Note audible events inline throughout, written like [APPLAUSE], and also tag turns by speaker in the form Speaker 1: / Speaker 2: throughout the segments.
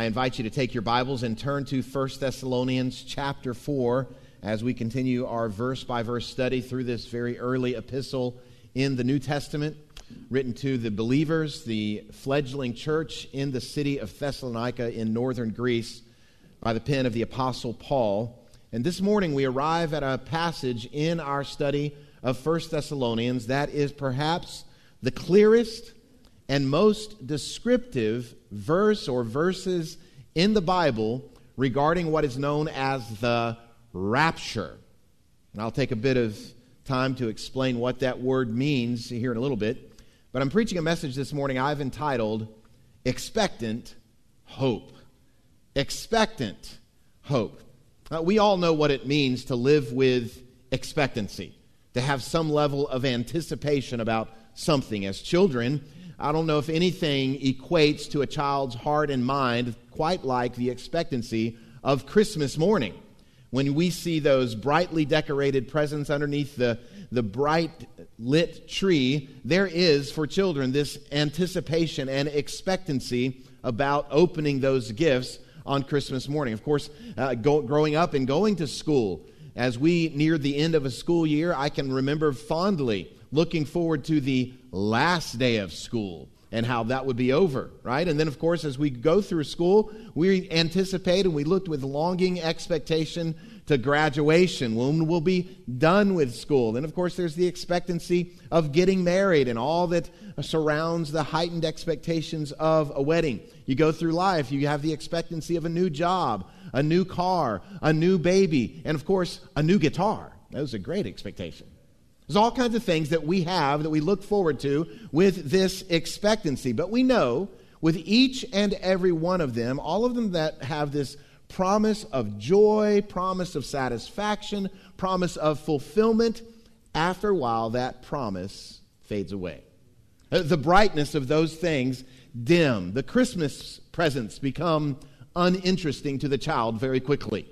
Speaker 1: I invite you to take your Bibles and turn to 1 Thessalonians chapter 4 as we continue our verse by verse study through this very early epistle in the New Testament, written to the believers, the fledgling church in the city of Thessalonica in northern Greece by the pen of the Apostle Paul. And this morning we arrive at a passage in our study of 1 Thessalonians that is perhaps the clearest and most descriptive verse or verses in the Bible regarding what is known as the rapture. And I'll take a bit of time to explain what that word means here in a little bit. But I'm preaching a message this morning I've entitled Expectant Hope. Expectant Hope. Uh, we all know what it means to live with expectancy, to have some level of anticipation about something. As children, I don't know if anything equates to a child's heart and mind quite like the expectancy of Christmas morning. When we see those brightly decorated presents underneath the, the bright lit tree, there is for children this anticipation and expectancy about opening those gifts on Christmas morning. Of course, uh, go, growing up and going to school, as we neared the end of a school year, I can remember fondly looking forward to the last day of school and how that would be over, right? And then, of course, as we go through school, we anticipate and we looked with longing expectation to graduation when we'll be done with school. Then, of course, there's the expectancy of getting married and all that surrounds the heightened expectations of a wedding. You go through life, you have the expectancy of a new job, a new car, a new baby, and, of course, a new guitar. That was a great expectation. There's all kinds of things that we have that we look forward to with this expectancy. But we know with each and every one of them, all of them that have this promise of joy, promise of satisfaction, promise of fulfillment, after a while that promise fades away. Uh, the brightness of those things dim. The Christmas presents become uninteresting to the child very quickly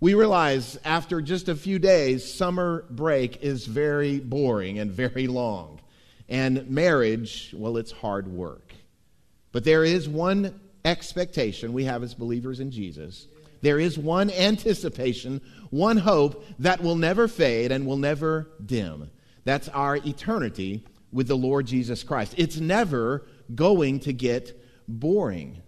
Speaker 1: we realize after just a few days, summer break is very boring and very long. And marriage, well, it's hard work. But there is one expectation we have as believers in Jesus. There is one anticipation, one hope that will never fade and will never dim. That's our eternity with the Lord Jesus Christ. It's never going to get boring.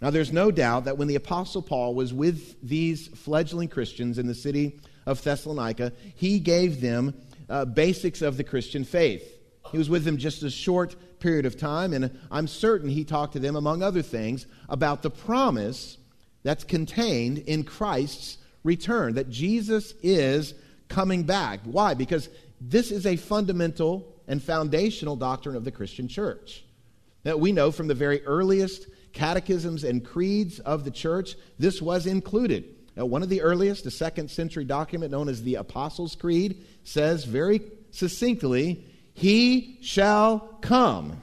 Speaker 1: Now, there's no doubt that when the Apostle Paul was with these fledgling Christians in the city of Thessalonica, he gave them uh, basics of the Christian faith. He was with them just a short period of time, and I'm certain he talked to them, among other things, about the promise that's contained in Christ's return, that Jesus is coming back. Why? Because this is a fundamental and foundational doctrine of the Christian church. That we know from the very earliest catechisms and creeds of the church, this was included. Now, one of the earliest, a second century document known as the Apostles' Creed, says very succinctly, He shall come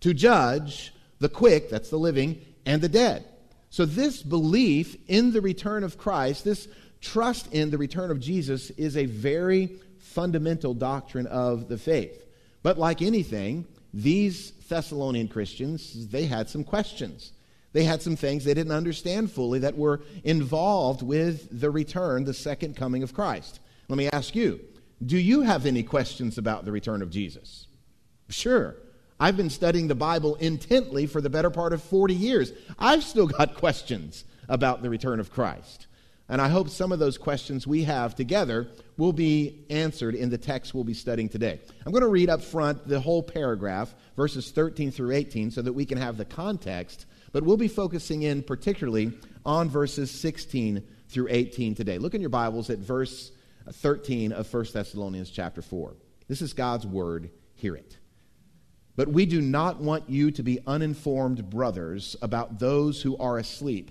Speaker 1: to judge the quick, that's the living, and the dead. So, this belief in the return of Christ, this trust in the return of Jesus, is a very fundamental doctrine of the faith. But like anything, these Thessalonian Christians, they had some questions. They had some things they didn't understand fully that were involved with the return, the second coming of Christ. Let me ask you do you have any questions about the return of Jesus? Sure. I've been studying the Bible intently for the better part of 40 years. I've still got [LAUGHS] questions about the return of Christ. And I hope some of those questions we have together will be answered in the text we'll be studying today. I'm going to read up front the whole paragraph, verses 13 through 18, so that we can have the context, but we'll be focusing in particularly on verses 16 through 18 today. Look in your Bibles at verse 13 of 1 Thessalonians chapter 4. This is God's word. Hear it. But we do not want you to be uninformed brothers about those who are asleep,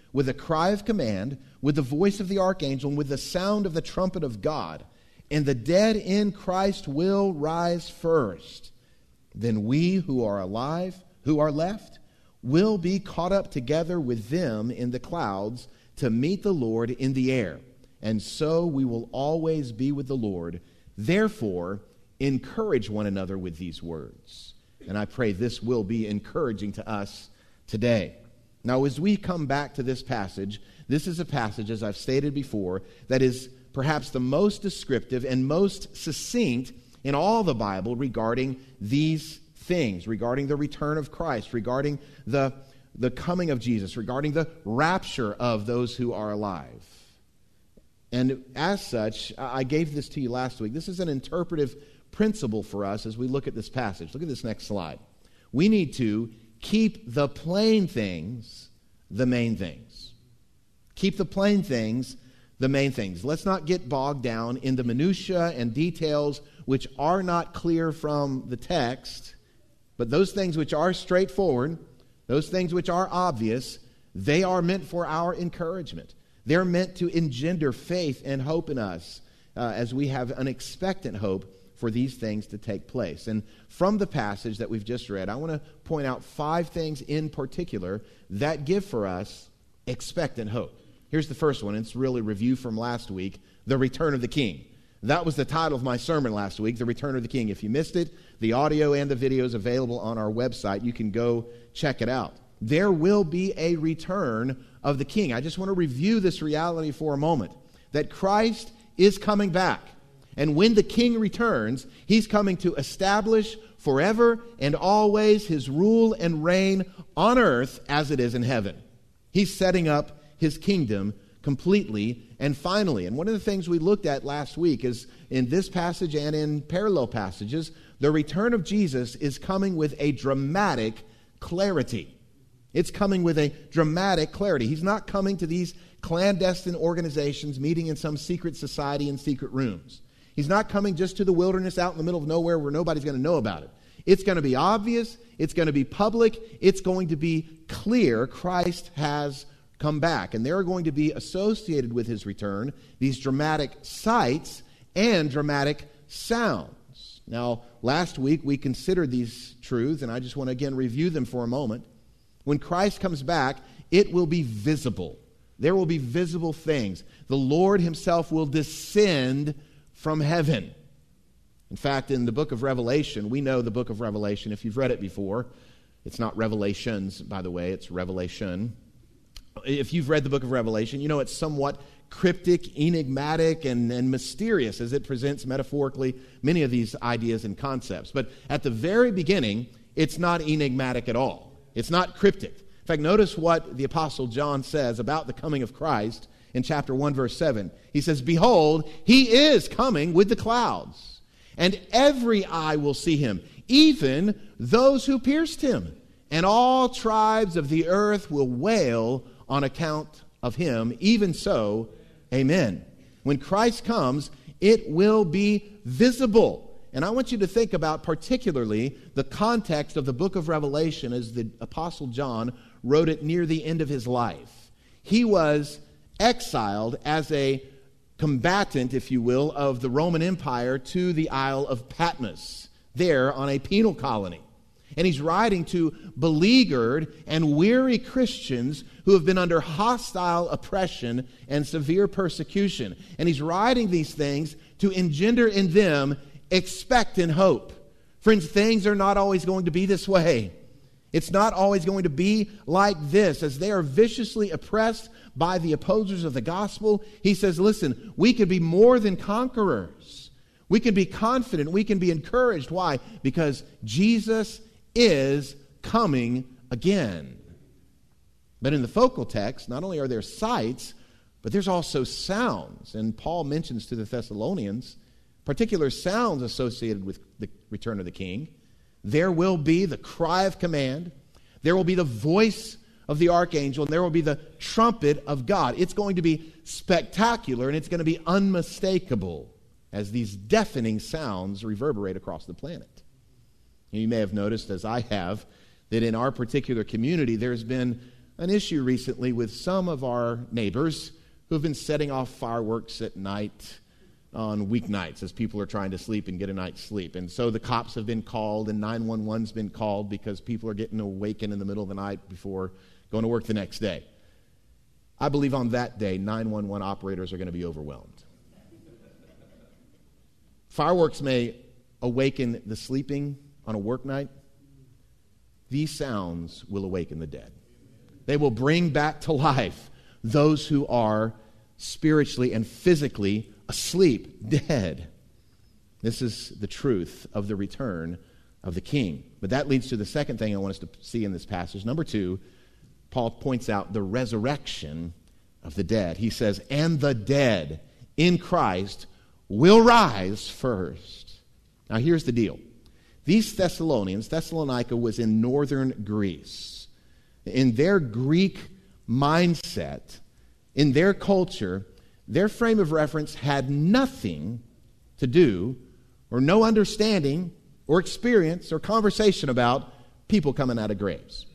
Speaker 1: with a cry of command, with the voice of the archangel, and with the sound of the trumpet of God. And the dead in Christ will rise first. Then we who are alive, who are left, will be caught up together with them in the clouds to meet the Lord in the air. And so we will always be with the Lord. Therefore, encourage one another with these words. And I pray this will be encouraging to us today. Now, as we come back to this passage, this is a passage, as I've stated before, that is perhaps the most descriptive and most succinct in all the Bible regarding these things, regarding the return of Christ, regarding the, the coming of Jesus, regarding the rapture of those who are alive. And as such, I gave this to you last week. This is an interpretive principle for us as we look at this passage. Look at this next slide. We need to keep the plain things the main things. Keep the plain things the main things. Let's not get bogged down in the minutiae and details which are not clear from the text, but those things which are straightforward, those things which are obvious, they are meant for our encouragement. They're meant to engender faith and hope in us uh, as we have an expectant hope for these things to take place. And from the passage that we've just read, I want to point out five things in particular that give for us expectant hope. Here's the first one. It's really a review from last week The Return of the King. That was the title of my sermon last week, The Return of the King. If you missed it, the audio and the video is available on our website. You can go check it out. There will be a return of the King. I just want to review this reality for a moment that Christ is coming back. And when the king returns, he's coming to establish forever and always his rule and reign on earth as it is in heaven. He's setting up his kingdom completely and finally. And one of the things we looked at last week is in this passage and in parallel passages, the return of Jesus is coming with a dramatic clarity. It's coming with a dramatic clarity. He's not coming to these clandestine organizations meeting in some secret society in secret rooms. He's not coming just to the wilderness out in the middle of nowhere where nobody's going to know about it. It's going to be obvious, it's going to be public, it's going to be clear Christ has come back. And there are going to be associated with his return these dramatic sights and dramatic sounds. Now, last week we considered these truths, and I just want to again review them for a moment. When Christ comes back, it will be visible. There will be visible things. The Lord himself will descend from heaven. In fact, in the book of Revelation, we know the book of Revelation. If you've read it before, it's not Revelations, by the way, it's Revelation. If you've read the book of Revelation, you know it's somewhat cryptic, enigmatic, and, and mysterious as it presents metaphorically many of these ideas and concepts. But at the very beginning, it's not enigmatic at all. It's not cryptic. In fact, notice what the Apostle John says about the coming of Christ in chapter 1, verse 7. He says, Behold, he is coming with the clouds, and every eye will see him, even those who pierced him. And all tribes of the earth will wail on account of him. Even so, amen. When Christ comes, it will be visible. And I want you to think about particularly the context of the book of Revelation as the Apostle John wrote it near the end of his life. He was exiled as a combatant, if you will, of the Roman Empire to the Isle of Patmos, there on a penal colony. And he's writing to beleaguered and weary Christians who have been under hostile oppression and severe persecution. And he's writing these things to engender in them expectant hope. Friends, things are not always going to be this way. It's not always going to be like this. As they are viciously oppressed by the opposers of the gospel, he says, listen, we can be more than conquerors. We can be confident. We can be encouraged. Why? Because Jesus is coming again. But in the focal text, not only are there sights, but there's also sounds. And Paul mentions to the Thessalonians particular sounds associated with the return of the king. There will be the cry of command, there will be the voice of the archangel, and there will be the trumpet of God. It's going to be spectacular and it's going to be unmistakable as these deafening sounds reverberate across the planet. You may have noticed, as I have, that in our particular community there's been an issue recently with some of our neighbors who have been setting off fireworks at night on weeknights as people are trying to sleep and get a night's sleep. And so the cops have been called and 911's been called because people are getting awakened in the middle of the night before going to work the next day. I believe on that day, 911 operators are going to be overwhelmed. Fireworks may awaken the sleeping on a work night. These sounds will awaken the dead. They will bring back to life those who are spiritually and physically asleep, dead. This is the truth of the return of the king. But that leads to the second thing I want us to see in this passage. Number two, Paul points out the resurrection of the dead. He says, and the dead in Christ will rise first. Now, here's the deal. These Thessalonians, Thessalonica was in northern Greece. In their Greek mindset, in their culture, their frame of reference had nothing to do or no understanding or experience or conversation about people coming out of graves.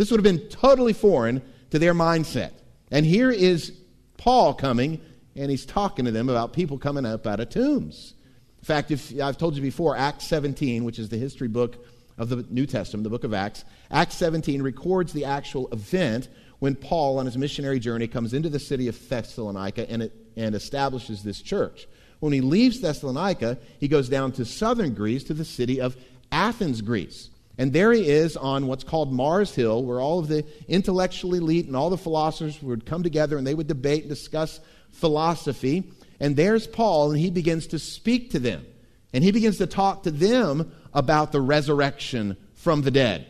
Speaker 1: This would have been totally foreign to their mindset. And here is Paul coming, and he's talking to them about people coming up out of tombs. In fact, if I've told you before, Acts 17, which is the history book of the New Testament, the book of Acts, Acts 17 records the actual event when Paul, on his missionary journey, comes into the city of Thessalonica and, it, and establishes this church. When he leaves Thessalonica, he goes down to southern Greece to the city of Athens, Greece. And there he is on what's called Mars Hill, where all of the intellectual elite and all the philosophers would come together and they would debate and discuss philosophy. And there's Paul, and he begins to speak to them. And he begins to talk to them about the resurrection from the dead.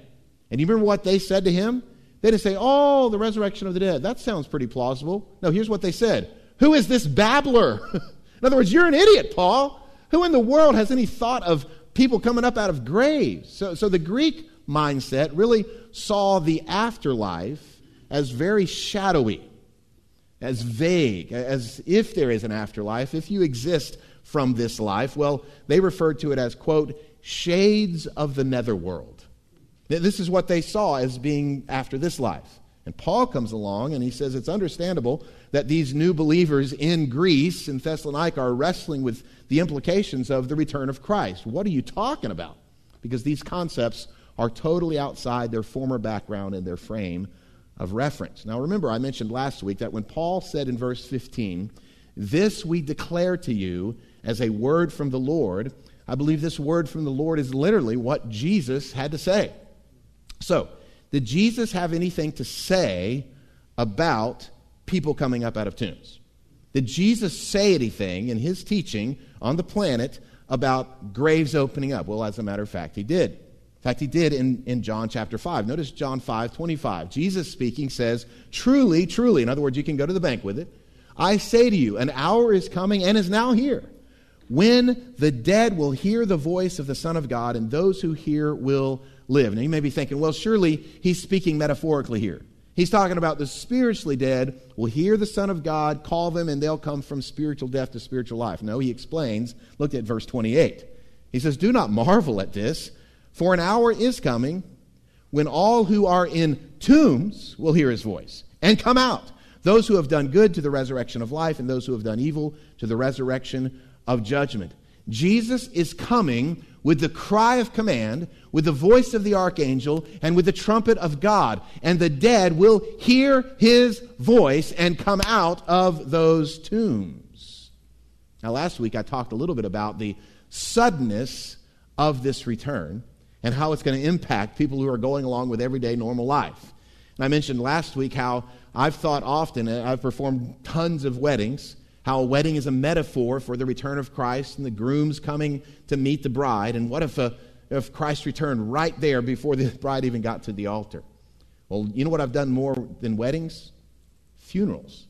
Speaker 1: And you remember what they said to him? They didn't say, Oh, the resurrection of the dead. That sounds pretty plausible. No, here's what they said Who is this babbler? [LAUGHS] in other words, you're an idiot, Paul. Who in the world has any thought of people coming up out of graves. So, so the Greek mindset really saw the afterlife as very shadowy, as vague, as if there is an afterlife, if you exist from this life. Well, they referred to it as, quote, shades of the netherworld. This is what they saw as being after this life. And Paul comes along and he says it's understandable that these new believers in Greece and Thessalonica are wrestling with the implications of the return of Christ. What are you talking about? Because these concepts are totally outside their former background and their frame of reference. Now, remember, I mentioned last week that when Paul said in verse 15, This we declare to you as a word from the Lord, I believe this word from the Lord is literally what Jesus had to say. So, did Jesus have anything to say about people coming up out of tombs? Did Jesus say anything in his teaching on the planet about graves opening up? Well, as a matter of fact, he did. In fact, he did in, in John chapter 5. Notice John 5 25. Jesus speaking says, Truly, truly, in other words, you can go to the bank with it. I say to you, an hour is coming and is now here when the dead will hear the voice of the Son of God, and those who hear will live. Now, you may be thinking, well, surely he's speaking metaphorically here. He's talking about the spiritually dead will hear the Son of God, call them, and they'll come from spiritual death to spiritual life. No, he explains. Look at verse 28. He says, Do not marvel at this, for an hour is coming when all who are in tombs will hear his voice and come out. Those who have done good to the resurrection of life, and those who have done evil to the resurrection of judgment. Jesus is coming with the cry of command, with the voice of the archangel, and with the trumpet of God. And the dead will hear his voice and come out of those tombs. Now, last week I talked a little bit about the suddenness of this return and how it's going to impact people who are going along with everyday normal life. And I mentioned last week how I've thought often, I've performed tons of weddings how a wedding is a metaphor for the return of Christ and the groom's coming to meet the bride. And what if, a, if Christ returned right there before the [LAUGHS] bride even got to the altar? Well, you know what I've done more than weddings? Funerals.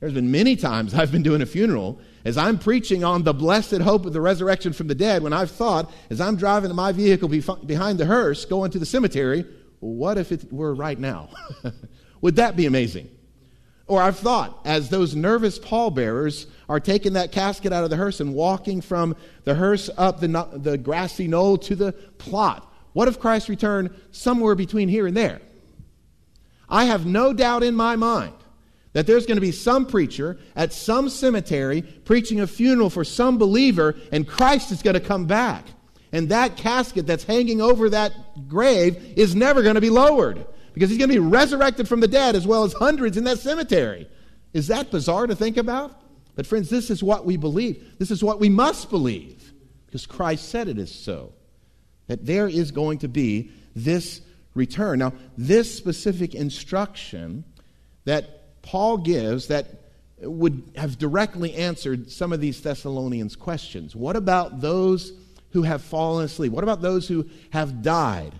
Speaker 1: There's been many times [LAUGHS] I've been doing a funeral as I'm preaching on the blessed hope of the resurrection from the dead when I've thought, as I'm driving my vehicle behind the hearse going to the cemetery, what if it were right now? [LAUGHS] Would that be amazing? Or I've thought, as those nervous pallbearers are taking that casket out of the hearse and walking from the hearse up the, the grassy knoll to the plot, what if Christ returned somewhere between here and there? I have no doubt in my mind that there's going to be some preacher at some cemetery preaching a funeral for some believer, and Christ is going to come back. And that casket that's hanging over that grave is never going to be lowered because he's going to be resurrected from the dead as well as hundreds in that cemetery. Is that bizarre to think about? But, friends, this is what we believe. This is what we must believe because Christ said it is so. That there is going to be this return. Now, this specific instruction that Paul gives that would have directly answered some of these Thessalonians' questions. What about those who have fallen asleep? What about those who have died?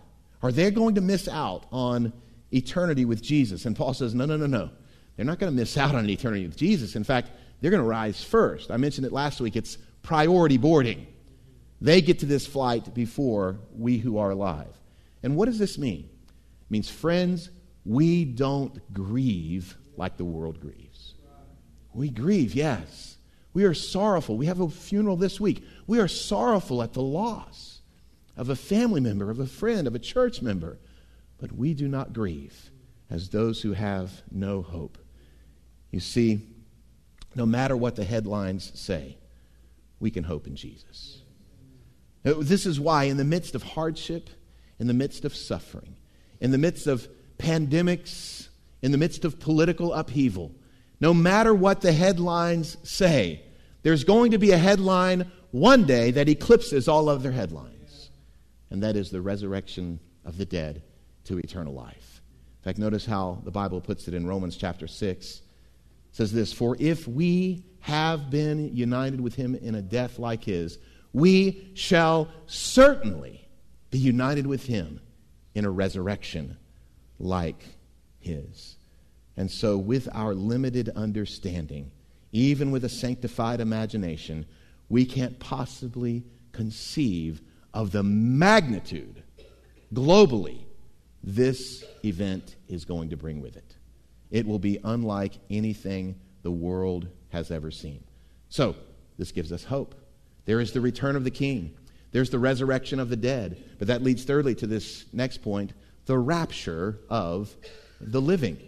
Speaker 1: Are they going to miss out on eternity with Jesus? And Paul says, no, no, no, no. They're not going to miss out on eternity with Jesus. In fact, they're going to rise first. I mentioned it last week. It's priority boarding. They get to this flight before we who are alive. And what does this mean? It means, friends, we don't grieve like the world grieves. We grieve, yes. We are sorrowful. We have a funeral this week. We are sorrowful at the loss of a family member, of a friend, of a church member. But we do not grieve as those who have no hope. You see, no matter what the headlines say, we can hope in Jesus. This is why, in the midst of hardship, in the midst of suffering, in the midst of pandemics, in the midst of political upheaval, no matter what the headlines say, there's going to be a headline one day that eclipses all other headlines, and that is the resurrection of the dead to eternal life. In fact, notice how the Bible puts it in Romans chapter 6. It says this For if we have been united with him in a death like his, we shall certainly be united with him in a resurrection like his. And so, with our limited understanding, even with a sanctified imagination, we can't possibly conceive of the magnitude globally this event is going to bring with it. It will be unlike anything the world has ever seen. So, this gives us hope. There is the return of the king. There's the resurrection of the dead. But that leads thirdly to this next point the rapture of the living.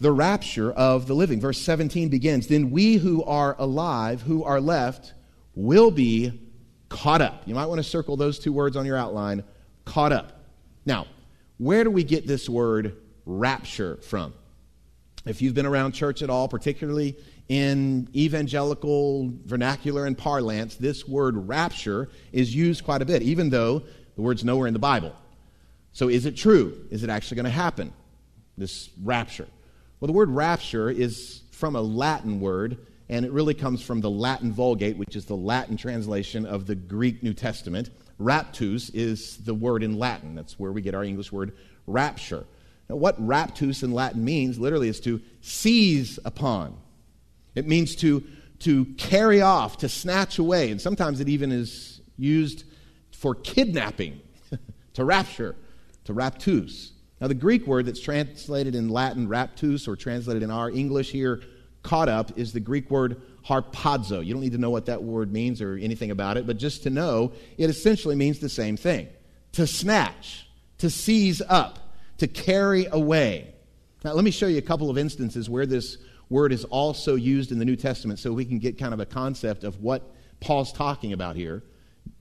Speaker 1: The rapture of the living. Verse 17 begins Then we who are alive, who are left, will be caught up. You might want to circle those two words on your outline caught up. Now, where do we get this word rapture from? If you've been around church at all, particularly in evangelical vernacular and parlance, this word rapture is used quite a bit, even though the word's nowhere in the Bible. So, is it true? Is it actually going to happen? This rapture. Well, the word rapture is from a Latin word, and it really comes from the Latin Vulgate, which is the Latin translation of the Greek New Testament. Raptus is the word in Latin. That's where we get our English word rapture. Now, what raptus in Latin means literally is to seize upon it means to, to carry off, to snatch away. And sometimes it even is used for kidnapping, [LAUGHS] to rapture, to raptus. Now, the Greek word that's translated in Latin, raptus, or translated in our English here, caught up, is the Greek word harpazo. You don't need to know what that word means or anything about it, but just to know, it essentially means the same thing to snatch, to seize up, to carry away. Now, let me show you a couple of instances where this word is also used in the New Testament so we can get kind of a concept of what Paul's talking about here.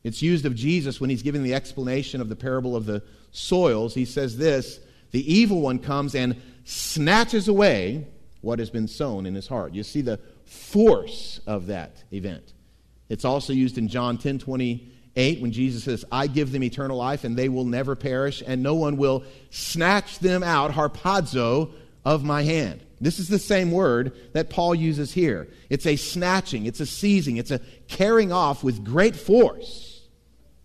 Speaker 1: It's used of Jesus when he's giving the explanation of the parable of the soils. He says this The evil one comes and snatches away what has been sown in his heart. You see the force of that event. It's also used in John 10 28 when Jesus says, I give them eternal life and they will never perish, and no one will snatch them out, harpazo, of my hand. This is the same word that Paul uses here. It's a snatching, it's a seizing, it's a carrying off with great force.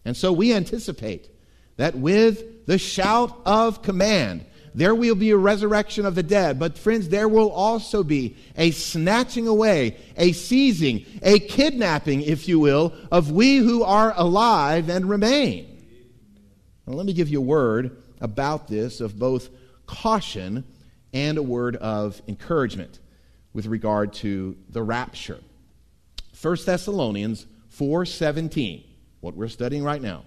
Speaker 1: And so we anticipate that with the shout of command, there will be a resurrection of the dead. But, friends, there will also be a snatching away, a seizing, a kidnapping, if you will, of we who are alive and remain. Now, let me give you a word about this of both caution and a word of encouragement with regard to the rapture. 1 Thessalonians 4:17, what we're studying right now.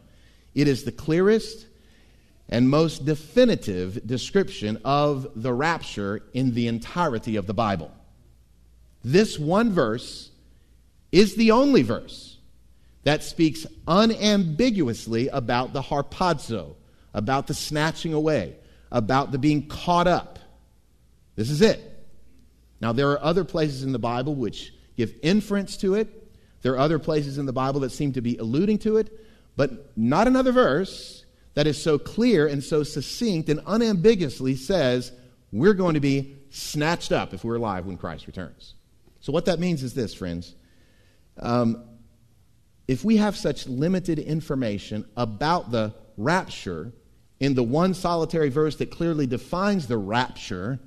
Speaker 1: It is the clearest and most definitive description of the rapture in the entirety of the Bible. This one verse is the only verse that speaks unambiguously about the harpazo, about the snatching away, about the being caught up. This is it. Now, there are other places in the Bible which give inference to it. There are other places in the Bible that seem to be alluding to it, but not another verse that is so clear and so succinct and unambiguously says we're going to be snatched up if we're alive when Christ returns. So, what that means is this, friends. Um, if we have such limited information about the rapture in the one solitary verse that clearly defines the rapture,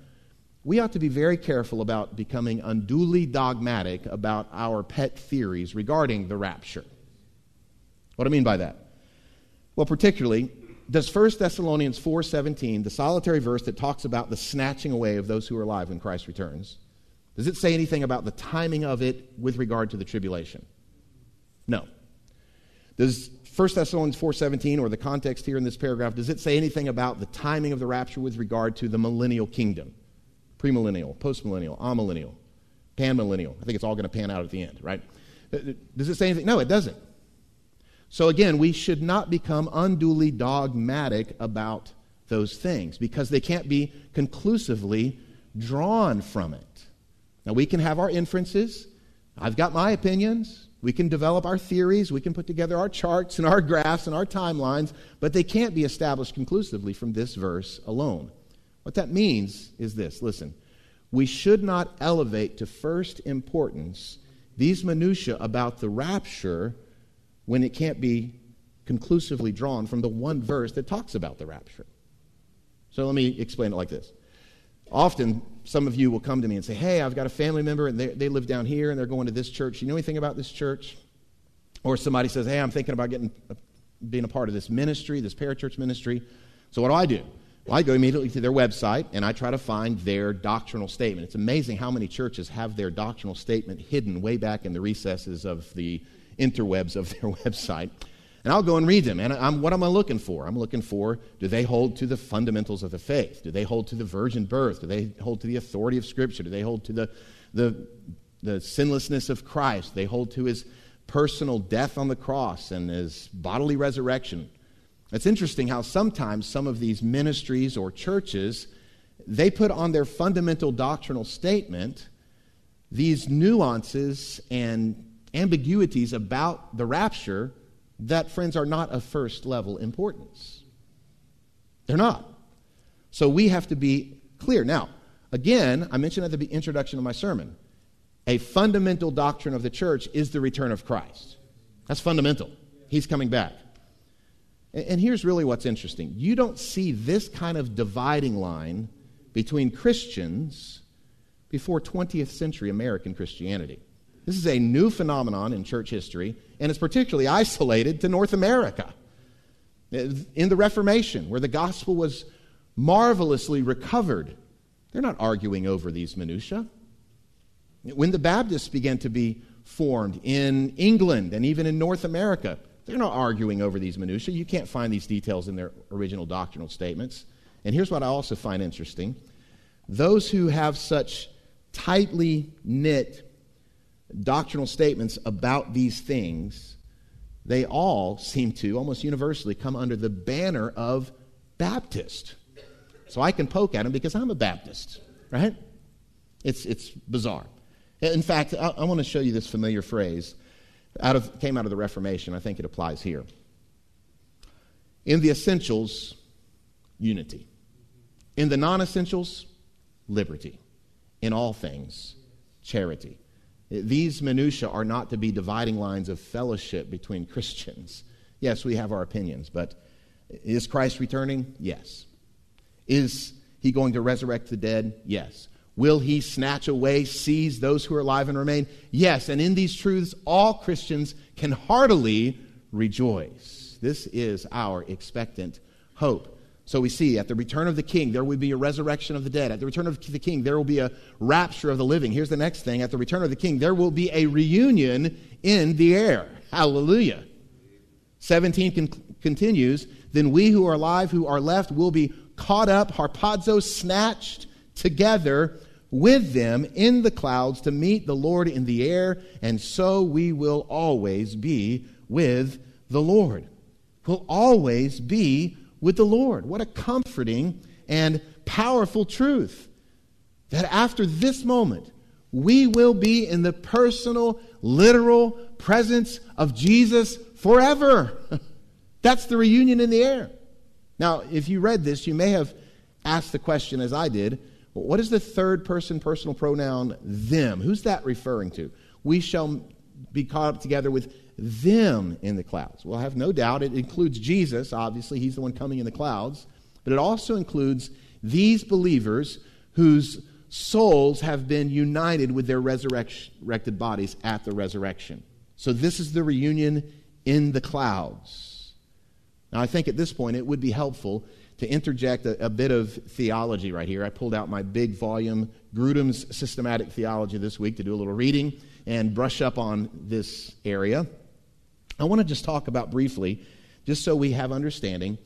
Speaker 1: we ought to be very careful about becoming unduly dogmatic about our pet theories regarding the rapture. What do I mean by that? Well, particularly, does 1 Thessalonians 4:17, the solitary verse that talks about the snatching away of those who are alive when Christ returns, does it say anything about the timing of it with regard to the tribulation? No. Does 1 Thessalonians 4:17 or the context here in this paragraph does it say anything about the timing of the rapture with regard to the millennial kingdom? premillennial, postmillennial, amillennial, panmillennial. I think it's all going to pan out at the end, right? Does it say anything? No, it doesn't. So again, we should not become unduly dogmatic about those things because they can't be conclusively drawn from it. Now, we can have our inferences. I've got my opinions. We can develop our theories. We can put together our charts and our graphs and our timelines, but they can't be established conclusively from this verse alone. What that means is this listen, we should not elevate to first importance these minutiae about the rapture when it can't be conclusively drawn from the one verse that talks about the rapture. So let me explain it like this. Often, some of you will come to me and say, Hey, I've got a family member and they, they live down here and they're going to this church. Do you know anything about this church? Or somebody says, Hey, I'm thinking about getting, uh, being a part of this ministry, this parachurch ministry. So what do I do? Well, I go immediately to their website and I try to find their doctrinal statement. It's amazing how many churches have their doctrinal statement hidden way back in the recesses of the interwebs of their [LAUGHS] website. And I'll go and read them. And I'm, what am I looking for? I'm looking for do they hold to the fundamentals of the faith? Do they hold to the virgin birth? Do they hold to the authority of Scripture? Do they hold to the, the, the sinlessness of Christ? Do they hold to his personal death on the cross and his bodily resurrection? It's interesting how sometimes some of these ministries or churches they put on their fundamental doctrinal statement these nuances and ambiguities about the rapture that friends are not of first level importance. They're not. So we have to be clear. Now, again, I mentioned at the introduction of my sermon, a fundamental doctrine of the church is the return of Christ. That's fundamental. He's coming back. And here's really what's interesting you don't see this kind of dividing line between Christians before 20th century American Christianity. This is a new phenomenon in church history, and it's particularly isolated to North America. In the Reformation, where the gospel was marvelously recovered, they're not arguing over these minutiae. When the Baptists began to be formed in England and even in North America, they're not arguing over these minutiae. You can't find these details in their original doctrinal statements. And here's what I also find interesting those who have such tightly knit doctrinal statements about these things, they all seem to, almost universally, come under the banner of Baptist. So I can poke at them because I'm a Baptist, right? It's, it's bizarre. In fact, I, I want to show you this familiar phrase out of, came out of the Reformation. I think it applies here. In the essentials, unity. In the non essentials, liberty. In all things, charity. These minutiae are not to be dividing lines of fellowship between Christians. Yes, we have our opinions, but is Christ returning? Yes. Is he going to resurrect the dead? Yes. Will he snatch away, seize those who are alive and remain? Yes, and in these truths, all Christians can heartily rejoice. This is our expectant hope. So we see at the return of the king, there will be a resurrection of the dead. At the return of the king, there will be a rapture of the living. Here's the next thing at the return of the king, there will be a reunion in the air. Hallelujah. 17 con- continues then we who are alive, who are left, will be caught up, harpazo, snatched together with them in the clouds to meet the Lord in the air, and so we will always be with the Lord. We'll always be with the Lord. What a comforting and powerful truth that after this moment, we will be in the personal, literal presence of Jesus forever. [LAUGHS] That's the reunion in the air. Now, if you read this, you may have asked the question, as I did, what is the third person personal pronoun them? Who's that referring to? We shall be caught up together with them in the clouds. Well, I have no doubt it includes Jesus. Obviously, he's the one coming in the clouds. But it also includes these believers whose souls have been united with their resurrected bodies at the resurrection. So, this is the reunion in the clouds. Now, I think at this point it would be helpful to interject a, a, bit of theology right here. I pulled out my big volume, Grudem's Systematic Theology, this week to do a little reading and brush up on this area. I want to just talk about briefly, just so we have understanding,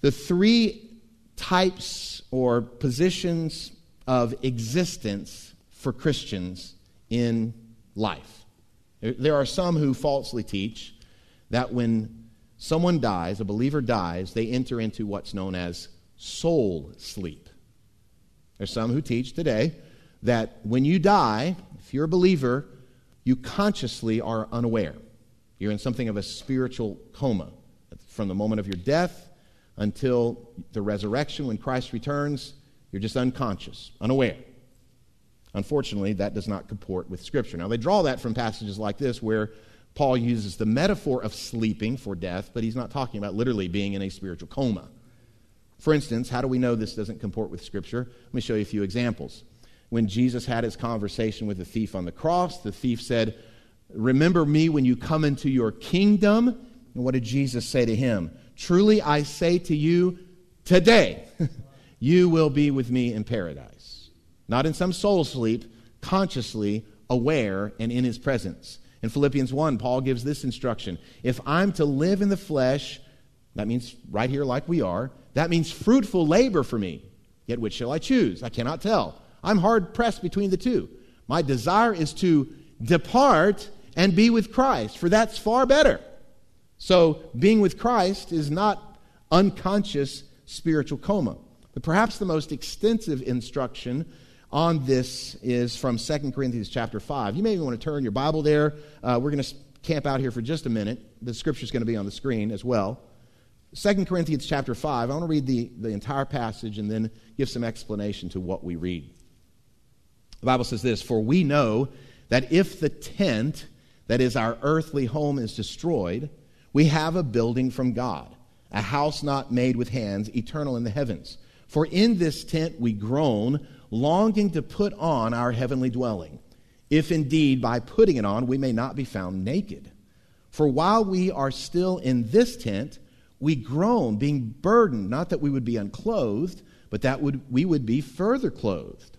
Speaker 1: the three types or positions of existence for Christians in life. There are some who falsely teach that when someone dies, a believer dies, they enter into what's known as soul sleep. There's some who teach today that when you die, if you're a believer, you consciously are unaware. You're in something of a spiritual coma. From the moment of your death until the resurrection, when Christ returns, you're just unconscious, unaware. Unfortunately, that does not comport with Scripture. Now, they draw that from passages like this where Paul uses the metaphor of sleeping for death, but he's not talking about literally being in a spiritual coma. For instance, how do we know this doesn't comport with Scripture? Let me show you a few examples. When Jesus had his conversation with the thief on the cross, the thief said, Remember me when you come into your kingdom. And what did Jesus say to him? Truly I say to you, today. [LAUGHS] you will be with me in paradise. Not in some soul sleep, consciously aware and in his presence. In Philippians 1, Paul gives this instruction If I'm to live in the flesh, that means right here like we are, that means fruitful labor for me. Yet which shall I choose? I cannot tell. I'm hard pressed between the two. My desire is to depart and be with Christ, for that's far better. So, being with Christ is not unconscious spiritual coma. But perhaps the most extensive instruction on this is from 2 Corinthians chapter 5. You may even want to turn your Bible there. Uh, we're going to camp out here for just a minute. The scripture is going to be on the screen as well. 2 Corinthians chapter 5. I want to read the, the entire passage and then give some explanation to what we read. The Bible says this For we know that if the tent, that is our earthly home, is destroyed, we have a building from God, a house not made with hands, eternal in the heavens. For in this tent we groan, longing to put on our heavenly dwelling, if indeed by putting it on we may not be found naked. For while we are still in this tent, we groan, being burdened, not that we would be unclothed, but that would, we would be further clothed,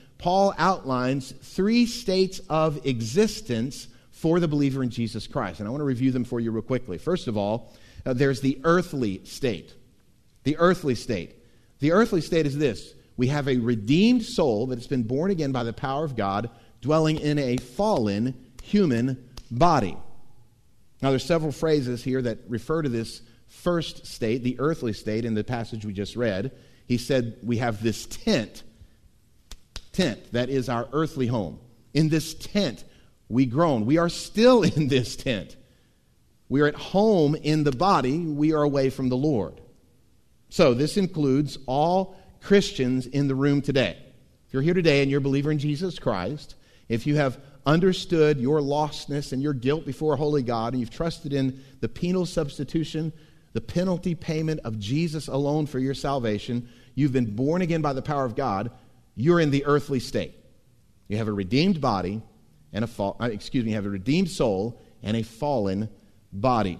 Speaker 1: Paul outlines three states of existence for the believer in Jesus Christ. And I want to review them for you real quickly. First of all, uh, there's the earthly state. The earthly state. The earthly state is this we have a redeemed soul that has been born again by the power of God, dwelling in a fallen human body. Now, there's several phrases here that refer to this first state, the earthly state, in the passage we just read. He said, We have this tent, tent, that is our earthly home. In this tent, we groan. We are still [LAUGHS] in this tent. We are at home in the body, we are away from the Lord. So, this includes all Christians in the room today. If you're here today and you're a believer in Jesus Christ, if you have understood your lostness and your guilt before holy God, and you've trusted in the penal substitution, the penalty payment of Jesus alone for your salvation, you've been born again by the power of God, you're in the earthly state. You have a redeemed body and a fall, uh, excuse me, you have a redeemed soul and a fallen body.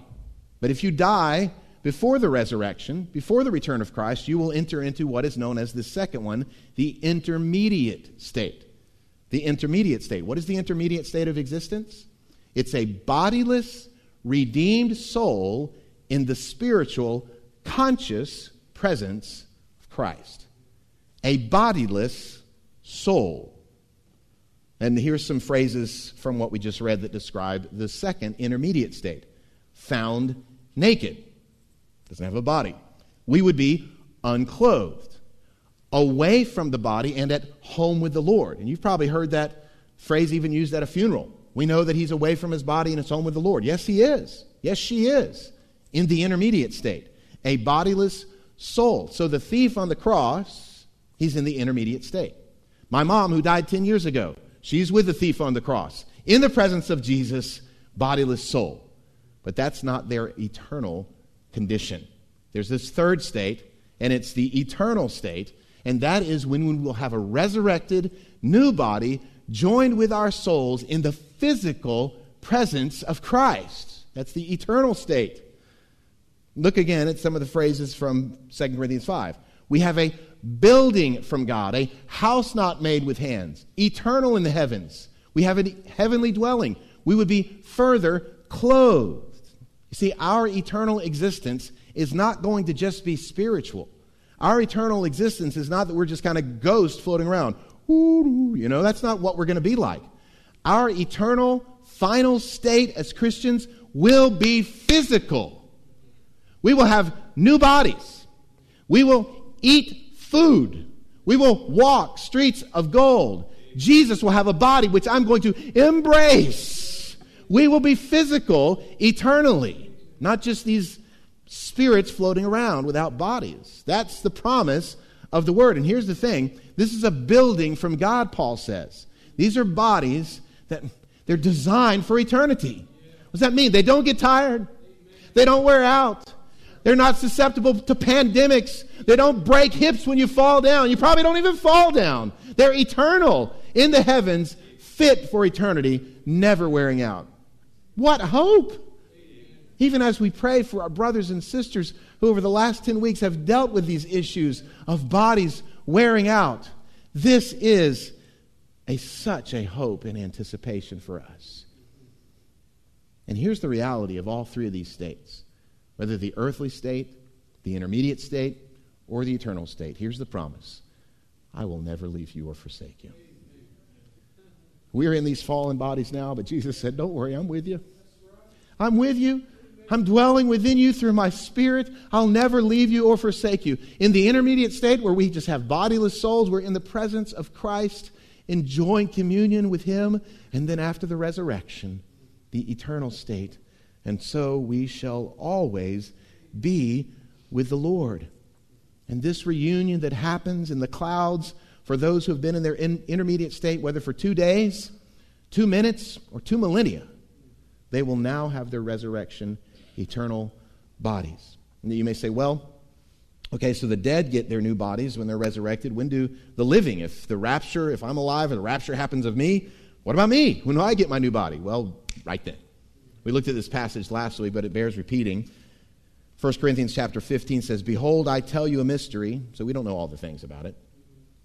Speaker 1: But if you die before the resurrection, before the return of Christ, you will enter into what is known as the second one, the intermediate state. The intermediate state. What is the intermediate state of existence? It's a bodiless, redeemed soul in the spiritual, conscious presence of Christ. A bodiless soul. And here's some phrases from what we just read that describe the second intermediate state found naked doesn't have a body. We would be unclothed, away from the body and at home with the Lord. And you've probably heard that phrase even used at a funeral. We know that he's away from his body and it's home with the Lord. Yes, he is. Yes, she is in the intermediate state, a bodiless soul. So the thief on the cross, he's in the intermediate state. My mom, who died 10 years ago, she's with the thief on the cross, in the presence of Jesus, bodiless soul. But that's not their eternal condition. There's this third state, and it's the eternal state, and that is when we will have a resurrected new body joined with our souls in the physical presence of Christ. That's the eternal state. Look again at some of the phrases from 2 Corinthians 5. We have a building from God, a house not made with hands, eternal in the heavens. We have a heavenly dwelling. We would be further clothed. You see, our eternal existence is not going to just be spiritual. Our eternal existence is not that we're just kind of ghosts floating around. You know, that's not what we're going to be like. Our eternal final state as Christians will be physical. We will have new bodies. We will eat food. We will walk streets of gold. Jesus will have a body which I'm going to embrace. We will be physical eternally, not just these spirits floating around without bodies. That's the promise of the word. And here's the thing this is a building from God, Paul says. These are bodies that they're designed for eternity. What does that mean? They don't get tired, they don't wear out. They're not susceptible to pandemics. They don't break hips when you fall down. You probably don't even fall down. They're eternal in the heavens, fit for eternity, never wearing out. What hope! Even as we pray for our brothers and sisters who, over the last 10 weeks, have dealt with these issues of bodies wearing out, this is a, such a hope and anticipation for us. And here's the reality of all three of these states whether the earthly state, the intermediate state, or the eternal state. Here's the promise I will never leave you or forsake you. We're in these fallen bodies now, but Jesus said, Don't worry, I'm with you. I'm with you. I'm dwelling within you through my spirit. I'll never leave you or forsake you. In the intermediate state where we just have bodiless souls, we're in the presence of Christ, enjoying communion with Him. And then after the resurrection, the eternal state. And so we shall always be with the Lord. And this reunion that happens in the clouds for those who have been in their in intermediate state, whether for two days, two minutes, or two millennia, they will now have their resurrection, eternal bodies. And you may say, well, okay, so the dead get their new bodies when they're resurrected. When do the living, if the rapture, if I'm alive and the rapture happens of me, what about me? When do I get my new body? Well, right then. We looked at this passage last week, but it bears repeating. 1 Corinthians chapter 15 says, Behold, I tell you a mystery. So we don't know all the things about it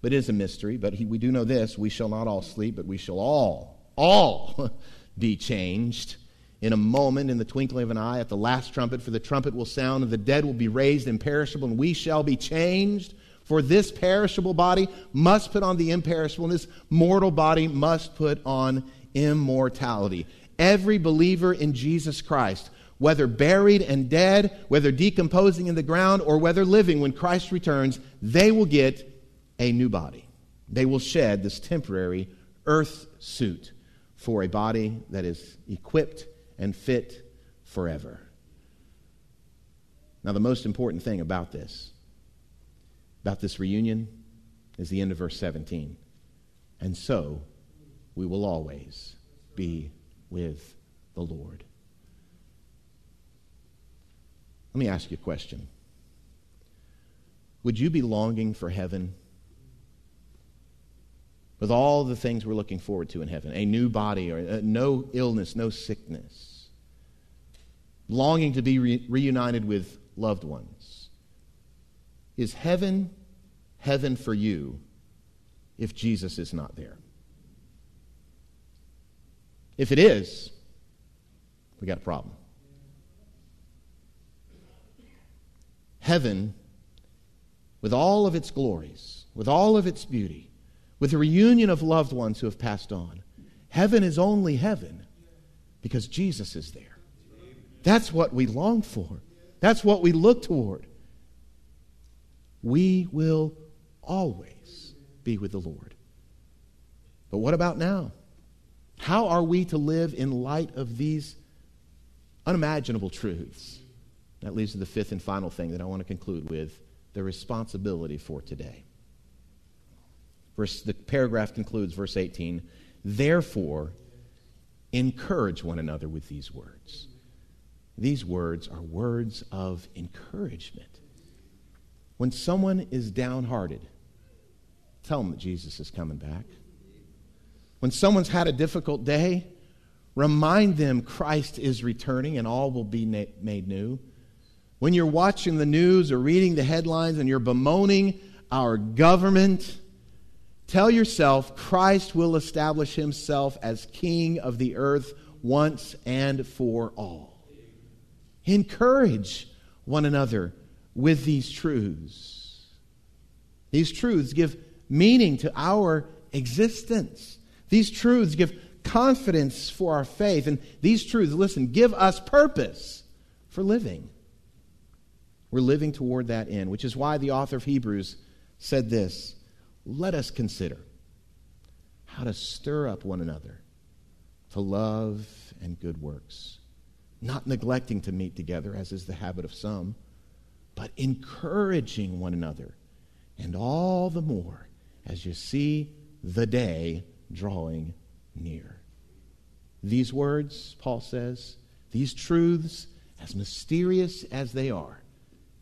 Speaker 1: but it is a mystery. But he, we do know this we shall not all sleep, but we shall all, all [LAUGHS] be changed in a moment, in the twinkling of an eye, at the last trumpet. For the trumpet will sound, and the dead will be raised imperishable, and we shall be changed. For this perishable body must put on the imperishable, and this mortal body must put on immortality. Every believer in Jesus Christ, whether buried and dead, whether decomposing in the ground, or whether living when Christ returns, they will get a new body. They will shed this temporary earth suit for a body that is equipped and fit forever. Now, the most important thing about this, about this reunion, is the end of verse 17. And so we will always be with the Lord. Let me ask you a question. would you be longing for heaven? With all the things we're looking forward to in heaven a new body, or uh, no illness, no sickness, longing to be re- reunited with loved ones. Is heaven heaven for you if Jesus is not there? If it is, we got a problem. Heaven, with all of its glories, with all of its beauty, with the reunion of loved ones who have passed on, heaven is only heaven because Jesus is there. That's what we long for. That's what we look toward. We will always be with the Lord. But what about now? How are we to live in light of these unimaginable truths? That leads to the fifth and final thing that I want to conclude with the responsibility for today. Verse, the paragraph concludes, verse 18 Therefore, encourage one another with these words. These words are words of encouragement. When someone is downhearted, tell them that Jesus is coming back. When someone's had a difficult day, remind them Christ is returning and all will be made new. When you're watching the news or reading the headlines and you're bemoaning our government, tell yourself Christ will establish himself as king of the earth once and for all. Encourage one another with these truths. These truths give meaning to our existence. These truths give confidence for our faith. And these truths, listen, give us purpose for living. We're living toward that end, which is why the author of Hebrews said this Let us consider how to stir up one another to love and good works, not neglecting to meet together, as is the habit of some, but encouraging one another, and all the more as you see the day drawing near. These words, Paul says, these truths, as mysterious as they are,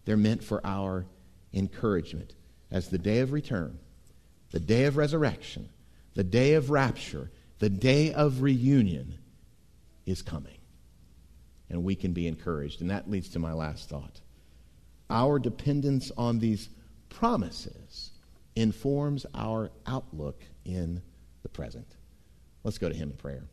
Speaker 1: they're meant for our encouragement as the day of return, the day of resurrection, the day of rapture, the day of reunion is coming. And we can be encouraged. And that leads to my last thought. Our dependence on these promises informs our outlook in the present. Let's go to Him in prayer.